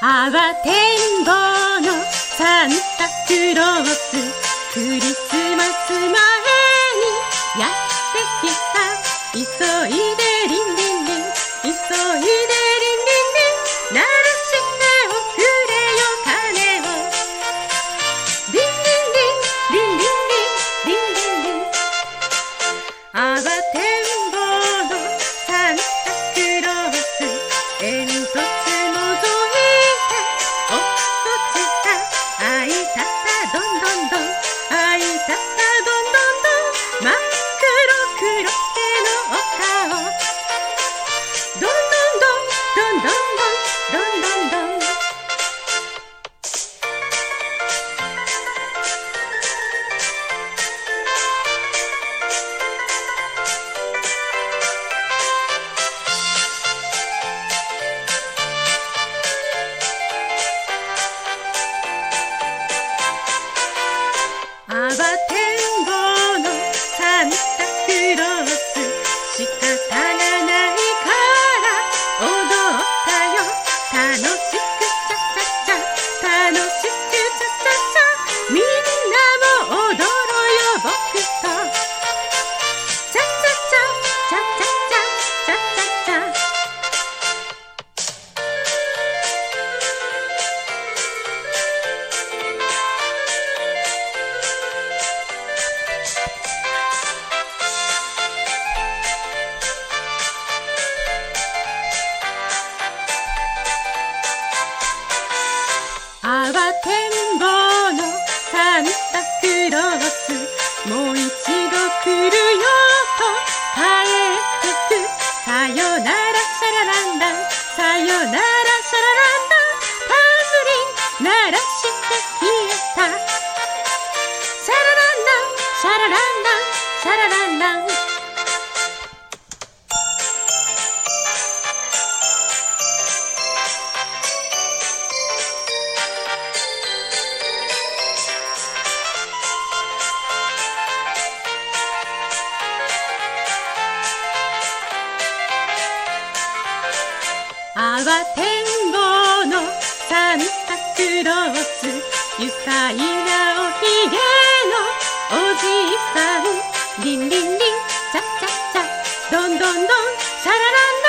あわてんぼうのサンタクロース。クリスマス前にやってきた。急いでリンリンリン。急いで真っ黒黒楽しく展望のサンあわてんぼうのサンタクロース。愉快なおひげのおじいさん。リンリンリンチャチャチャ。どんどんどんシャラランラ